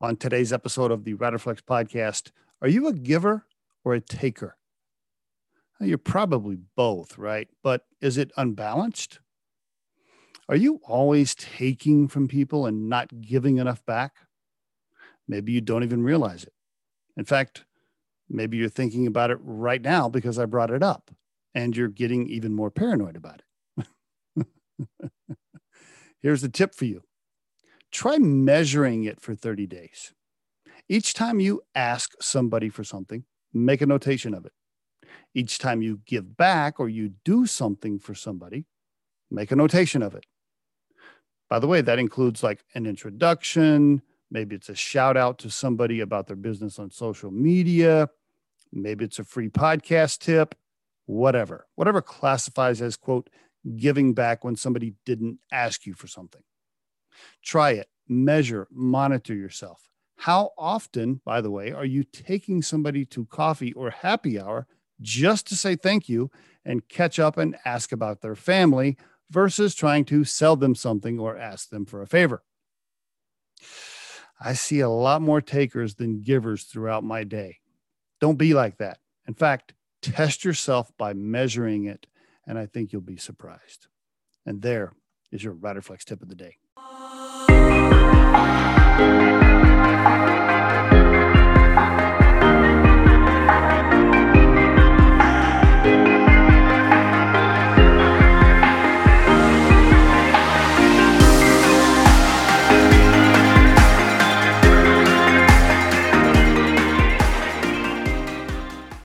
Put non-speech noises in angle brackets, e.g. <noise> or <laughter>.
On today's episode of the Riderflex podcast, are you a giver or a taker? You're probably both, right? But is it unbalanced? Are you always taking from people and not giving enough back? Maybe you don't even realize it. In fact, maybe you're thinking about it right now because I brought it up and you're getting even more paranoid about it. <laughs> Here's the tip for you try measuring it for 30 days. Each time you ask somebody for something, make a notation of it. Each time you give back or you do something for somebody, make a notation of it. By the way, that includes like an introduction, maybe it's a shout out to somebody about their business on social media, maybe it's a free podcast tip, whatever, whatever classifies as, quote, giving back when somebody didn't ask you for something. Try it, measure, monitor yourself. How often, by the way, are you taking somebody to coffee or happy hour just to say thank you and catch up and ask about their family versus trying to sell them something or ask them for a favor? I see a lot more takers than givers throughout my day. Don't be like that. In fact, test yourself by measuring it, and I think you'll be surprised. And there is your Riderflex tip of the day. You.